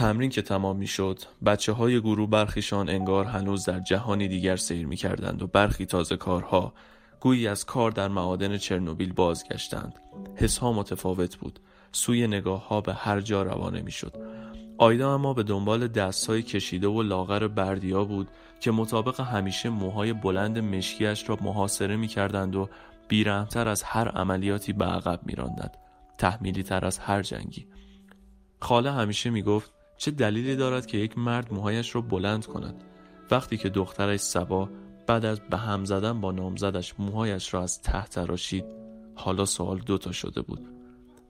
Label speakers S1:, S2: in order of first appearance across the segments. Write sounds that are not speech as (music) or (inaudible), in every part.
S1: تمرین که تمام می شد بچه های گروه برخیشان انگار هنوز در جهانی دیگر سیر می کردند و برخی تازه کارها گویی از کار در معادن چرنوبیل بازگشتند. ها متفاوت بود. سوی نگاه ها به هر جا روانه می شد آیدا اما به دنبال دست های کشیده و لاغر بردیا بود که مطابق همیشه موهای بلند مشکیش را محاصره می کردند و بیرحمتر از هر عملیاتی به عقب می راندند. تحمیلی تر از هر جنگی. خاله همیشه می گفت چه دلیلی دارد که یک مرد موهایش را بلند کند؟ وقتی که دخترش سبا بعد از به هم زدن با نامزدش موهایش را از ته تراشید حالا سوال دوتا شده بود.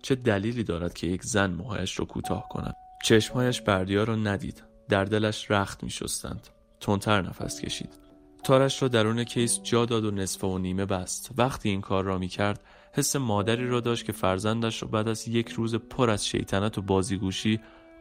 S1: چه دلیلی دارد که یک زن موهایش را کوتاه کند؟ چشمهایش بردیا را ندید در دلش رخت می شستند تندتر نفس کشید. تارش را درون کیس جا داد و نصف و نیمه بست. وقتی این کار را می کرد حس مادری را داشت که فرزندش را بعد از یک روز پر از شیطنت و بازیگوشی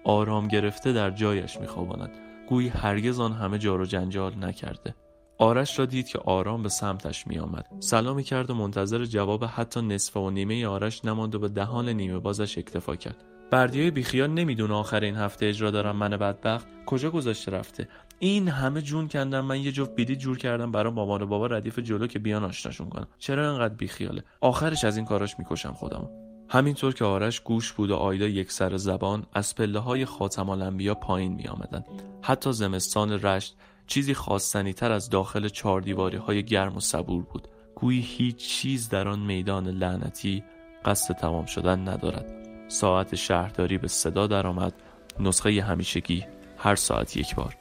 S1: آرام گرفته در جایش میخواباند. گویی هرگز آن همه جار و جنجال نکرده. آرش را دید که آرام به سمتش می آمد. سلامی کرد و منتظر جواب حتی نصف و نیمه آرش نماند و به دهان نیمه بازش اکتفا کرد. بردیای بیخیال نمی‌دونه آخر این هفته اجرا دارم من بدبخت. کجا گذاشته رفته؟ این همه جون کندم. من یه جفت بیدی جور کردم برای مامان و بابا ردیف جلو که بیان آشناشون کنم چرا انقدر بیخیاله؟ آخرش از این کاراش می‌کشم خودم همینطور که آرش گوش بود و آیدا یک سر زبان از پله های خاتم پایین می آمدن. حتی زمستان رشت چیزی خواستنی تر از داخل چهار دیواری های گرم و صبور بود. گویی هیچ چیز در آن میدان لعنتی قصد تمام شدن ندارد. ساعت شهرداری به صدا درآمد. نسخه همیشگی هر ساعت یک بار.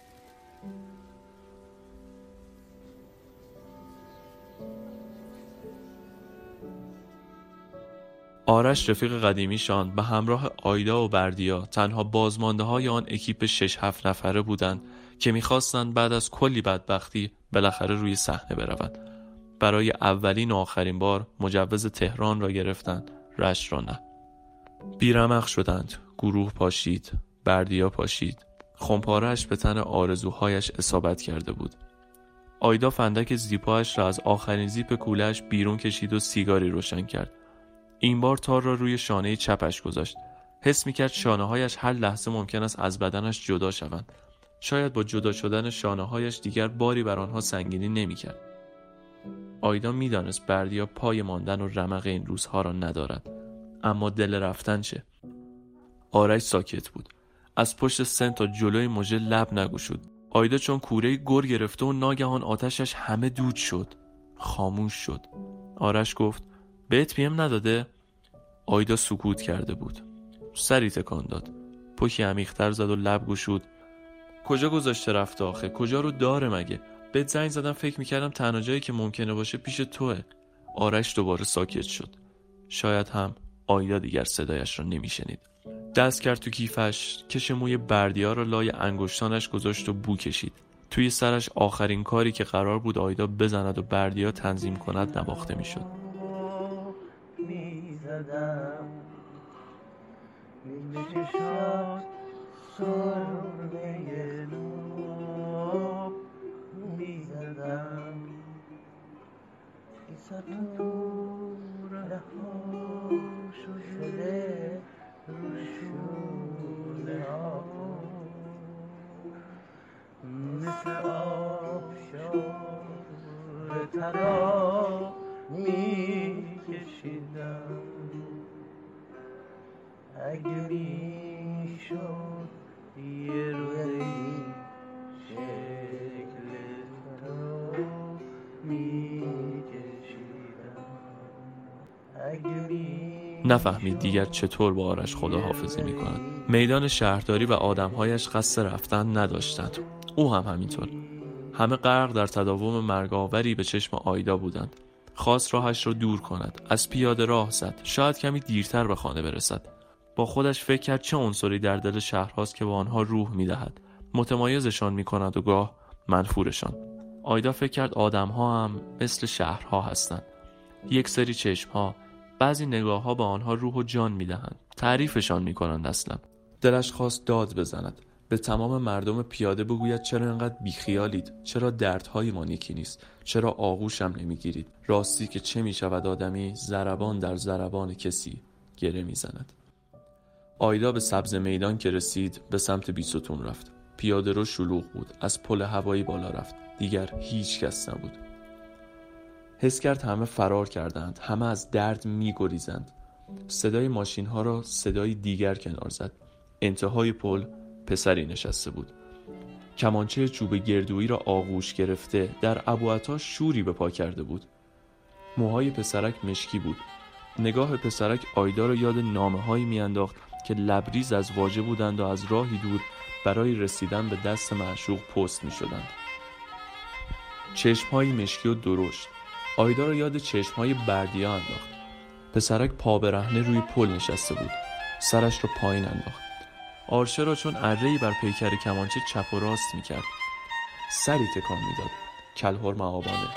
S1: آرش رفیق قدیمیشان به همراه آیدا و بردیا تنها بازمانده های آن اکیپ شش هفت نفره بودند که می‌خواستند بعد از کلی بدبختی بالاخره روی صحنه بروند. برای اولین و آخرین بار مجوز تهران را گرفتند. رشت را نه. بیرمق شدند. گروه پاشید. بردیا پاشید. خمپارهش به تن آرزوهایش اصابت کرده بود. آیدا فندک زیپایش را از آخرین زیپ کولش بیرون کشید و سیگاری روشن کرد. این بار تار را روی شانه چپش گذاشت. حس می‌کرد شانه هایش هر لحظه ممکن است از بدنش جدا شوند. شاید با جدا شدن شانه هایش دیگر باری بر آنها سنگینی نمی‌کرد. آیدا می‌دانست بردیا پای ماندن و رمق این روزها را ندارد. اما دل رفتن چه؟ آرش ساکت بود. از پشت سن تا جلوی مژه لب نگوشود آیدا چون کوره گر گرفته و ناگهان آتشش همه دود شد. خاموش شد. آرش گفت بهت پیم نداده؟ آیدا سکوت کرده بود. سری تکان داد. پکی عمیقتر زد و لب گشود. کجا گذاشته رفته آخه؟ کجا رو داره مگه؟ بهت زنگ زدم فکر می‌کردم تنها جایی که ممکنه باشه پیش توه. آرش دوباره ساکت شد. شاید هم آیدا دیگر صدایش را نمیشنید. دست کرد تو کیفش کش موی بردیا را لای انگشتانش گذاشت و بو کشید. توی سرش آخرین کاری که قرار بود آیدا بزند و بردیا تنظیم کند نواخته می‌شد. زدم. به چشات سرمه نو می‌زدم. این تو رها شده روشونه ها مثل آب شور ترا میکشیدم. اگه می‌شد یه شکل تو نفهمید دیگر چطور با آرش خداحافظی می‌کند. میدان شهرداری و آدمهایش قصد رفتن نداشتند. او هم همینطور. همه غرق در تداوم مرگاوری به چشم آیدا بودند. خواست راهش را دور کند. از پیاده راه زد. شاید کمی دیرتر به خانه برسد. با خودش فکر کرد چه عنصری در دل شهرهاست که به آنها روح می‌دهد. متمایزشان می‌کند و گاه منفورشان. آیدا فکر کرد آدمها هم مثل شهرها هستند. یک سری چشمها بعضی نگاه ها به آنها روح و جان می‌دهند. تعریفشان می‌کنند اصلا. دلش خواست داد بزند. به تمام مردم پیاده بگوید چرا انقدر بیخیالید؟ چرا دردهای ما یکی نیست؟ چرا آغوشم نمی‌گیرید؟ راستی که چه می‌شود آدمی زربان در زربان کسی گره می‌زند. آیدا به سبز میدان که رسید به سمت بیستون رفت. پیاده رو شلوغ بود. از پل هوایی بالا رفت. دیگر هیچ کس نبود. حس کرد همه فرار کردند. همه از درد می گریزند صدای ماشین ها را صدای دیگر کنار زد. انتهای پل پسری نشسته بود. کمانچه چوب گردویی را آغوش گرفته در ابوعطا شوری به پا کرده بود. موهای پسرک مشکی بود. نگاه پسرک آیدا را یاد نامه هایی میانداخت. که لبریز از واژه بودند و از راهی دور برای رسیدن به دست معشوق پست می شدند چشمهایی مشکی و درشت. آیدا را یاد چشمهای بردیا انداخت. پسرک پا برهنه روی پل نشسته بود. سرش را پایین انداخت. آرشه را چون ارهی بر پیکر کمانچه چپ و راست می‌کرد. سری تکان می‌داد. کلهر معابانه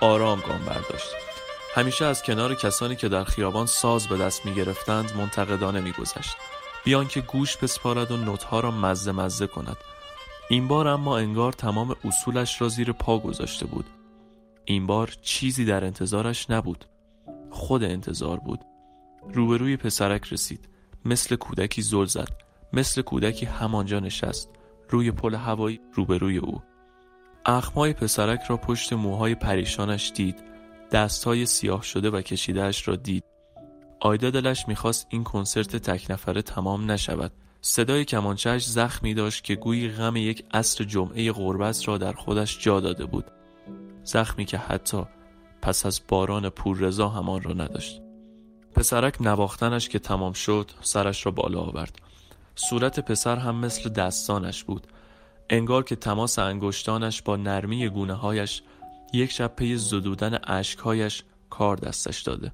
S1: آرام گام برداشت. همیشه از کنار کسانی که در خیابان ساز به دست می گرفتند منتقدانه می گذشت بیان که گوش بسپارد و نوتها را مزه مزه کند. این بار اما انگار تمام اصولش را زیر پا گذاشته بود. این بار چیزی در انتظارش نبود. خود انتظار بود. روبروی پسرک رسید. مثل کودکی زل زد. مثل کودکی همانجا نشست. روی پل هوایی روبروی او. اخمای پسرک را پشت موهای پریشانش دید. دستهای سیاه شده و کشیدهش را دید. آیدا دلش می‌خواست این کنسرت تک نفره تمام نشود. صدای کمانچهش زخمی داشت که گویی غم یک عصر جمعه غربت را در خودش جا داده بود. زخمی که حتی پس از باران پوررضا همان را نداشت. پسرک نواختنش که تمام شد سرش را بالا آورد. صورت پسر هم مثل دستانش بود. انگار که تماس انگشتانش با نرمی گونه هایش یک شب پی زدودن اشکهایش کار دستش داده.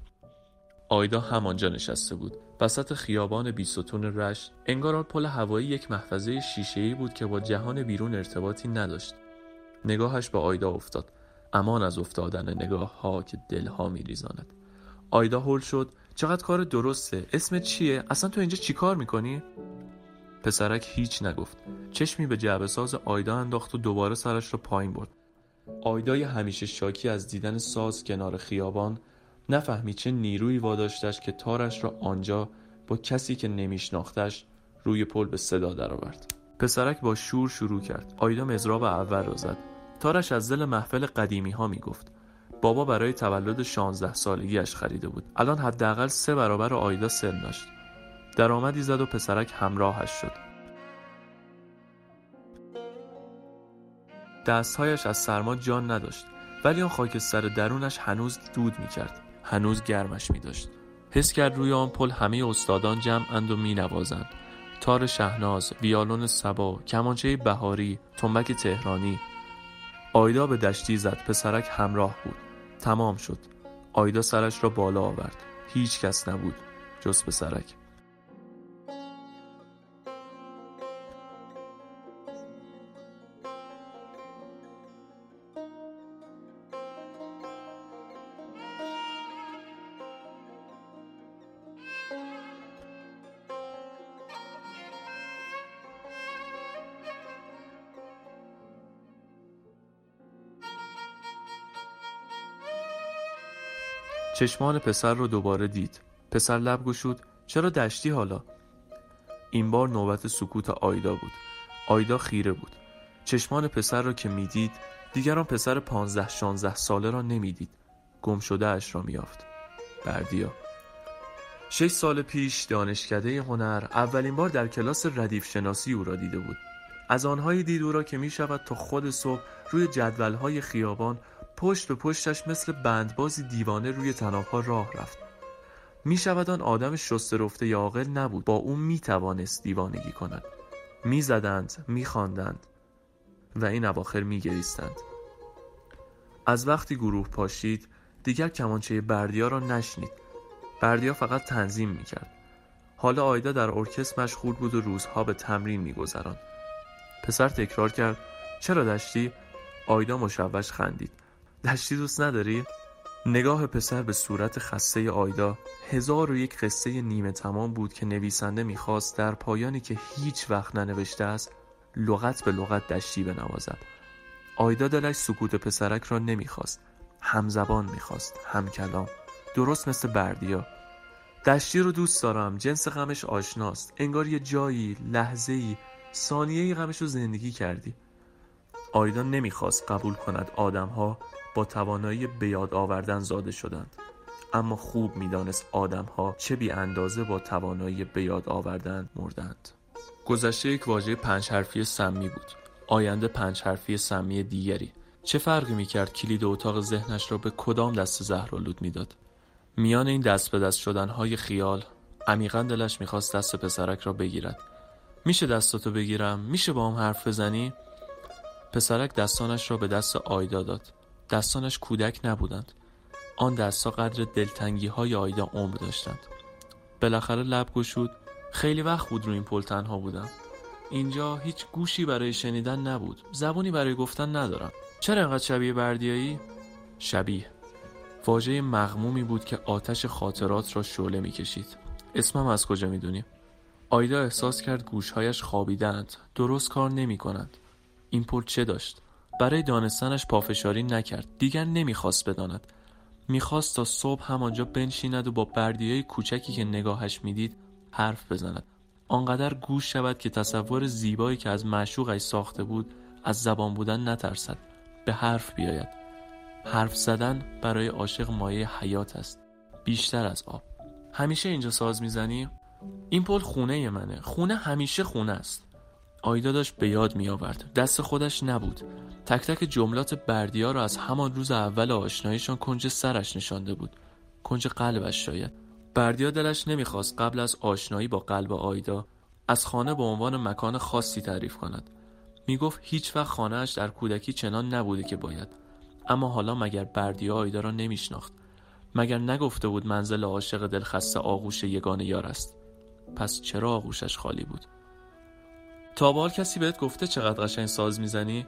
S1: آیدا همانجا نشسته بود. وسط خیابان بیستون رشت انگار آن پل هوایی یک محفظه شیشه‌ای بود که با جهان بیرون ارتباطی نداشت. نگاهش به آیدا افتاد. امان از افتادن نگاه ها که دلها میریزاند. آیدا هول شد. چقدر کار درسته؟ اسم چیه؟ اصلا تو اینجا چیکار می‌کنی؟ پسرک هیچ نگفت. چشمی به جعبه ساز آیدا انداخت و دوباره سرش را پایین برد. آیدای همیشه شاکی از دیدن ساز کنار خیابان نفهمی چه نیروی واداشتش که تارش را آنجا با کسی که نمیشناختش روی پل به صدا درآورد. پسرک با شور شروع کرد. آیدا مزراب اول را زد. تارش از دل محفل قدیمی ها می گفت. بابا برای تولد 16 سالگیش خریده بود. الان حداقل سه برابر آیدا سن داشت. درآمدی زد و پسرک همراهش شد. دستهایش از سرما جان نداشت ولی آن خاکستر درونش هنوز دود می کرد. هنوز گرمش می داشت. حس کرد روی آن پل همه استادان اند و می نوازند. تار شهناز، ویالون سبا، کمانچه بهاری، تنبک تهرانی آیدا به دشتی زد پسرک همراه بود تمام شد آیدا سرش را بالا آورد هیچ کس نبود جز پسرک چشمان پسر رو دوباره دید. پسر لب گشود. چرا دشتی حالا؟ این بار نوبت سکوت آیدا بود. آیدا خیره بود. چشمان پسر را که می‌دید دیگران پسر پانزده شانزده ساله را نمی‌دید. گم شده اش را میافت بردیا. شش سال پیش دانشکده هنر اولین بار در کلاس ردیف شناسی او را دیده بود. از آنهایی دید او را که می شود تا خود صبح روی جدولهای خیابان پشت به پشتش مثل بندبازی دیوانه روی تنابها راه رفت می شود آن آدم شسته رفته یا عاقل نبود با او می توانست دیوانگی کند می زدند و این اواخر می گریستند. از وقتی گروه پاشید دیگر کمانچه بردیا را نشنید بردیا فقط تنظیم می کرد حالا آیدا در ارکست مشغول بود و روزها به تمرین می گذران. پسر تکرار کرد چرا دشتی؟ آیدا مشوش خندید دشتی دوست نداری؟ نگاه پسر به صورت خسته آیدا هزار و یک قصه نیمه تمام بود که نویسنده می‌خواست در پایانی که هیچ وقت ننوشته است لغت به لغت دشتی بنوازد. آیدا دلش سکوت پسرک را نمی‌خواست. همزبان می‌خواست. هم کلام درست مثل بردیا. دشتی رو دوست دارم. جنس غمش آشناست. انگار یه جایی لحظه ای ثانیه ای غمش رو زندگی کردی. آیدا نمی‌خواست قبول کند آدمها با توانایی به یاد آوردن زاده شدند. اما خوب می‌دانست آدمها چه بی اندازه با توانایی به یاد آوردن مردند. گذشته یک واژه پنج حرفی سمی بود. آینده پنج حرفی سمی دیگری. چه فرقی می‌کرد کلید اتاق ذهنش را به کدام دست زهرالود می‌داد؟ میان این دست به دست شدنهای خیال عمیقا دلش می‌خواست دست پسرک را بگیرد. میشه دستاتو بگیرم؟ میشه با هم حرف بزنی؟ پسرک دستانش را به دست آیدا داد. دستانش کودک نبودند. آن دستا قدر دلتنگی های آیدا عمر داشتند. بالاخره لب گشود. خیلی وقت بود رو این پل تنها بودم. اینجا هیچ گوشی برای شنیدن نبود. زبونی برای گفتن ندارم. چرا انقدر شبیه بردیایی؟ شبیه. واژه مغمومی بود که آتش خاطرات را شعله می‌کشید. اسمم از کجا می‌دونی؟ آیدا احساس کرد گوشهایش خوابیدند درست کار نمی کنند این پل چه داشت؟ برای دانستنش پافشاری نکرد. دیگر نمی‌خواست بداند. می‌خواست تا صبح همانجا بنشیند و با بردیای کوچکی که نگاهش می‌دید حرف بزند. آنقدر گوش شود که تصور زیبایی که از معشوقش ساخته بود از زبان بودن نترسد. به حرف بیاید. حرف زدن برای عاشق مایه حیات است. بیشتر از آب. همیشه اینجا ساز می‌زنی؟ این پل خونه منه. خونه همیشه خونه است. آیدا داشت به یاد می آورد دست خودش نبود. تک تک جملات بردیا را از همان روز اول آشناییشان کنج سرش نشانده بود. کنج قلبش شاید. بردیا دلش نمی‌خواست قبل از آشنایی با قلب آیدا از خانه به عنوان مکان خاصی تعریف کند. می‌گفت هیچ وقت خانهاش در کودکی چنان نبوده که باید. اما حالا مگر بردیا آیدا را نمیشناخت؟ مگر نگفته بود منزل عاشق دلخسته آغوش یگانه یار است؟ پس چرا آغوشش خالی بود؟ تا بال کسی بهت گفته چقدر قشنگ ساز می‌زنی؟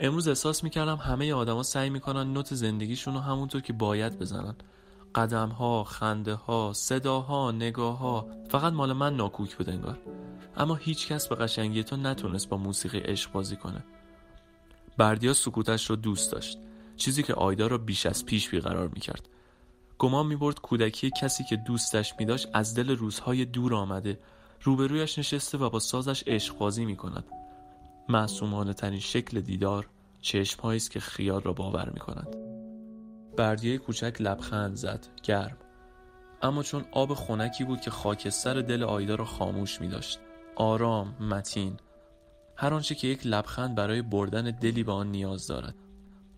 S1: امروز احساس می‌کردم همه آدما سعی می‌کنن نوت زندگیشون رو همونطور که باید بزنن. قدم ها، خنده ها، صداها، نگاه ها فقط مال من ناکوک بود انگار. اما هیچ کس به قشنگی تو نتونست با موسیقی عشق بازی کنه. بردیا سکوتش رو دوست داشت. چیزی که آیدا را بیش از پیش بیقرار می‌کرد. گمان می‌برد کودکی کسی که دوستش میداشت از دل روزهای دور آمده. روبرویش نشسته و با سازش عشق بازی می‌کند. معصومانه ترین شکل دیدار چشمهایی است که خیال را باور می‌کند. بردیه کوچک لبخند زد گرم. اما چون آب خنکی بود که خاکستر دل آیدا را خاموش می داشت آرام متین. هر آنچه که یک لبخند برای بردن دلی به آن نیاز دارد.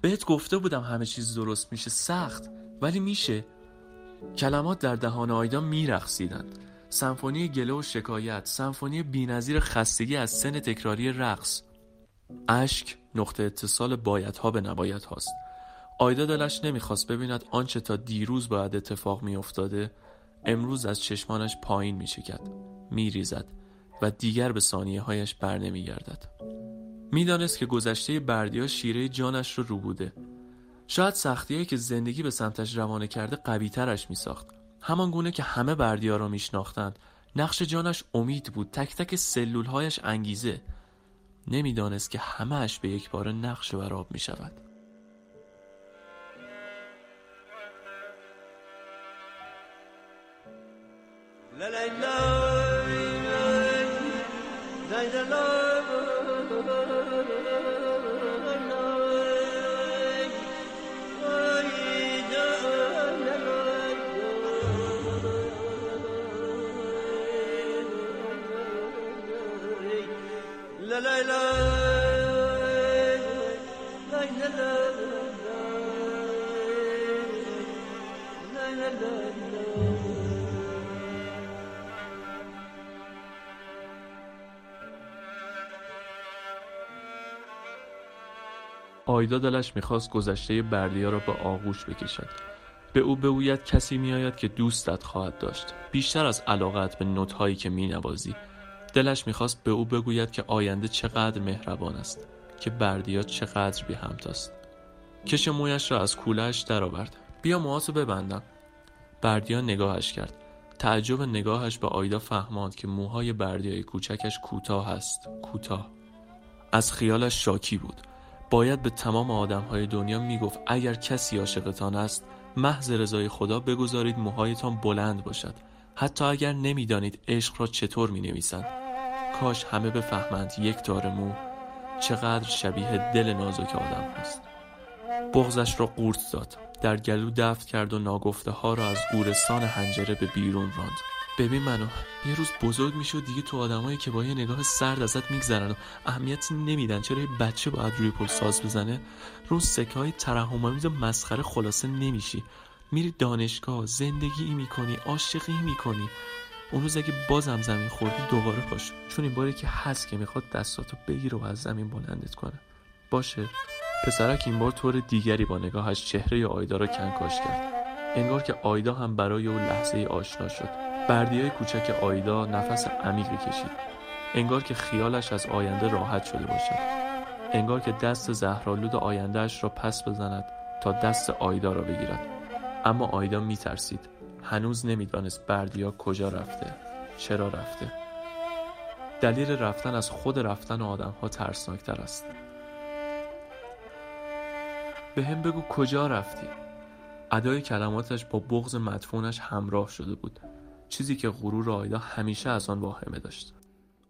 S1: بهت گفته بودم همه چیز درست میشه سخت. ولی میشه. کلمات در دهان آیدا میرقصیدند. سمفونی گله و شکایت سمفونی بینظیر خستگی از سن تکراری رقص. اشک نقطه اتصال بایدها به نبایت هاست آیدا دلش نمی‌خواست ببیند آنچه تا دیروز باید اتفاق میافتاده امروز از چشمانش پایین میچکد میریزد و دیگر به ثانیه هایش بر نمیگردد. می‌دانست که گذشته بردیا شیره جانش رو رو بوده. شاید سختیهایی که زندگی به سمتش روانه کرده قوی ترش می ساخت همان گونه که همه بردیا را میشناختند. نقش جانش امید بود تک تک سلول هایش انگیزه. نمی‌دانست که همهش به یک بار نقش وراب می شود آیدا دلش می‌خواست گذشته بردیا را به آغوش بکشد. به او بگوید کسی میآید که دوستت خواهد داشت. بیشتر از علاقت به نوتهایی که مینوازی. دلش می‌خواست به او بگوید که آینده چقدر مهربان است که بردیا چقدر بی همتاست کش مویش را از کولش درآورد. بیا موهاتو ببندم. بردیا نگاهش کرد. تعجب نگاهش به آیدا فهماند که موهای بردیای کوچکش کوتاه است. کوتاه. از خیالش شاکی بود. باید به تمام آدم های دنیا می‌گفت اگر کسی عاشقتان است محض رضای خدا بگذارید موهایتان بلند باشد. حتی اگر نمی‌دانید عشق را چطور می نویسند کاش همه بفهمند یک تار مو چقدر شبیه دل نازک آدم است بغزش را قورت داد. در گلو دفت کرد و ناگفته ها را از گورستان هنجره به بیرون راند. ببین منو یه روز بزرگ میشه و دیگه تو آدمایی که با یه نگاه سرد ازت میگذرن و اهمیتی نمیدن. چرا یه بچه باید روی پل ساز بزنه؟ رو سکه های ترحم‌آمیز مسخره خلاصه نمیشی. میری دانشگاه زندگی می‌کنی عاشقی می‌کنی. اون روز اگه بازم زمین خوردی دوباره پاش. چون این باری که هست که می‌خواد دستاتو بگیره و از زمین بلندت کنه. باشه؟ پسرک این بار طور دیگری با نگاهش چهره آیدا را کنکاش کرد. انگار که آیدا هم برای او لحظه آشنا شد. بردیای کوچک آیدا نفس عمیقی کشید. انگار که خیالش از آینده راحت شده باشد. انگار که دست زهرالود آیندهش را پس بزند تا دست آیدا را بگیرد. اما آیدا میترسید. هنوز نمی‌دانست بردیا کجا رفته چرا رفته. دلیل رفتن از خود رفتن آدم ها ترسناکتر است. به هم بگو کجا رفتی؟ ادای کلماتش با بغز مدفونش همراه شده بود. چیزی که غرور آیدا همیشه از آن واهمه داشت.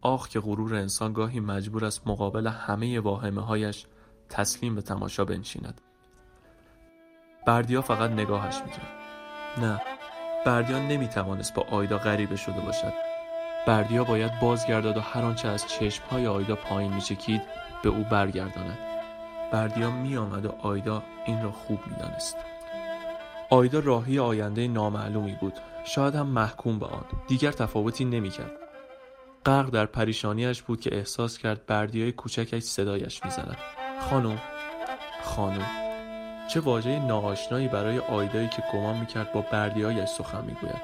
S1: آخ که غرور انسان گاهی مجبور است مقابل همه واهمه هایش تسلیم به تماشا بنشیند. بردیا فقط نگاهش می‌کرد. نه بردیا نمی‌توانست با آیدا غریبه شده باشد. بردیا باید بازگرداد و هر آنچه از چشمهای آیدا پایین میچکید به او برگرداند. بردیا میآمد و آیدا این را خوب می‌دانست. آیدا راهی آینده نامعلومی بود. شاید هم محکوم به آن. دیگر تفاوتی نمی‌کرد. غرق در پریشانیش بود که احساس کرد بردیای کوچکش صدایش می‌زند. خانم خانم چه واژه ناآشنایی برای آیدایی که گمان می‌کرد با بردیایش سخن می‌گوید؟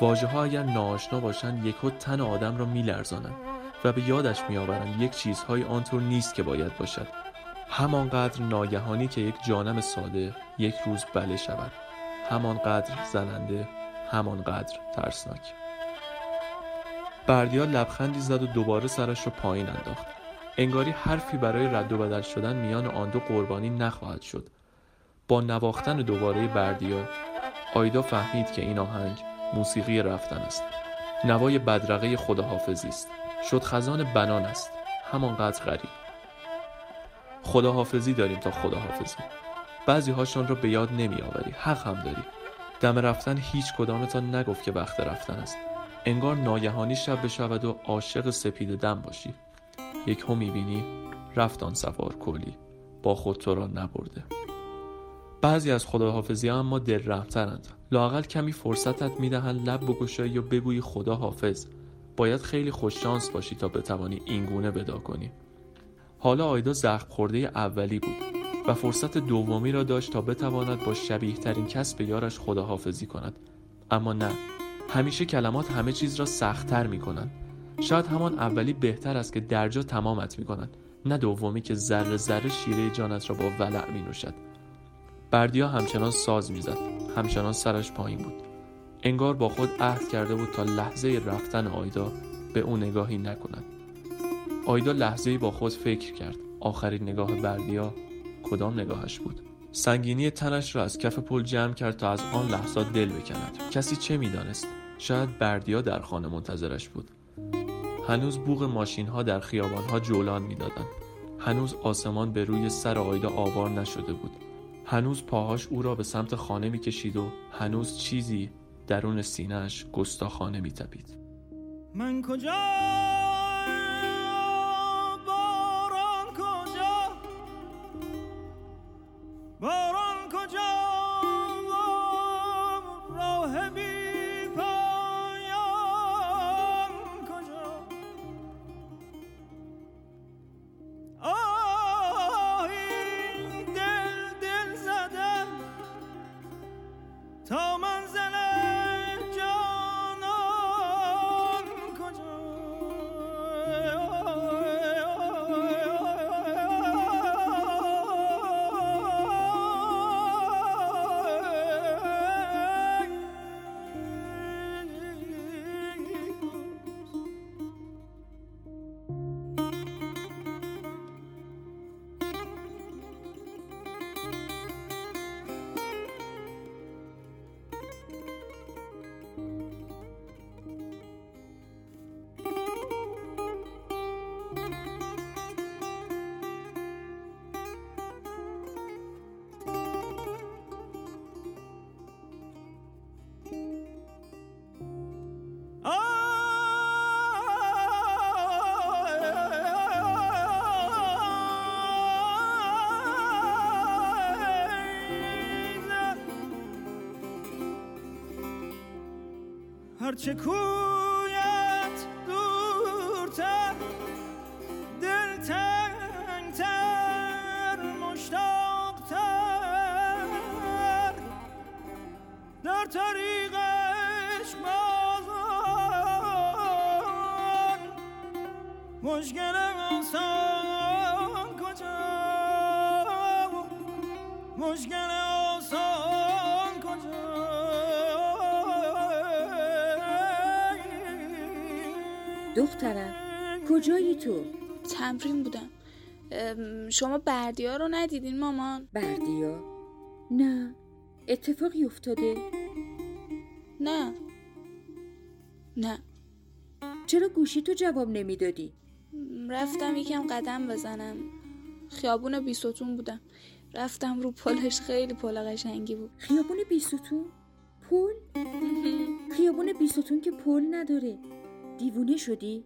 S1: واژه ها اگر ناآشنا باشند یک تن آدم را میلرزانند و به یادش میآورند یک چیزهای آنطور نیست که باید باشد. همانقدر ناگهانی که یک جانم ساده یک روز بله شود. همانقدر زننده همانقدر ترسناک. بردیا لبخندی زد و دوباره سرش را پایین انداخت. انگاری حرفی برای رد و بدل شدن میان آن دو قربانی نخواهد شد. با نواختن دوباره بردیا آیدا فهمید که این آهنگ موسیقی رفتن است. نوای بدرقه خداحافظی است. شد خزان بنان است. همانقدر غریب. خداحافظی داریم تا خداحافظی. بعضی هاشان را به یاد نمی آوری حق هم داری. دم رفتن هیچ کدامتان نگفت که وقت رفتن است. انگار ناگهانی شب بشود و عاشق سپید دم باشی. یک هم می‌بینی رفتان سوار کلی با خود تو را نبرده. بعضی از خداحافظی ها اما دل رحمترند لاقل کمی فرصتت می‌دهند لب بگشایی و بگویی خدا حافظ باید خیلی خوششانس باشی تا بتوانی اینگونه ودا کنی. حالا آیدا زخم خورده اولی بود و فرصت دومی را داشت تا بتواند با شبیه ترین کس به یارش خداحافظی کند. اما نه همیشه کلمات همه چیز را سختتر می کنند شاید همان اولی بهتر است که درجا تمامت می کنند نه دومی که ذره ذره شیره جانت را با ولع می نوشد بردیا همچنان ساز می‌زد همچنان سرش پایین بود. انگار با خود عهد کرده بود تا لحظه رفتن آیدا به او نگاهی نکند. آیدا لحظه با خود فکر کرد. آخرین نگاه بردیا کدام نگاهش بود؟ سنگینی تنش را از کف پل جمع کرد تا از آن لحظات دل بکند. کسی چه می‌دانست؟ شاید بردیا در خانه منتظرش بود. هنوز بوغ ماشین ها در خیابان ها جولان می‌دادند. هنوز آسمان به روی سر آیدا آوار نشده بود. هنوز پاهاش او را به سمت خانه می‌کشید و هنوز چیزی درون سینهش گستاخانه میتپید.
S2: من کجا؟ هرچه کویت
S3: دخترم کجایی تو؟
S4: تمرین بودم شما بردیا رو ندیدین مامان
S3: بردیا؟ نه اتفاقی افتاده؟
S4: نه نه
S3: چرا گوشی تو جواب نمی‌دادی؟
S4: رفتم یکم قدم بزنم خیابون بیستون بودم رفتم رو پلش خیلی پل قشنگی بود
S3: خیابون بیستون؟ پل؟ (laughs) خیابون بیستون که پل نداره دیوونه شدی؟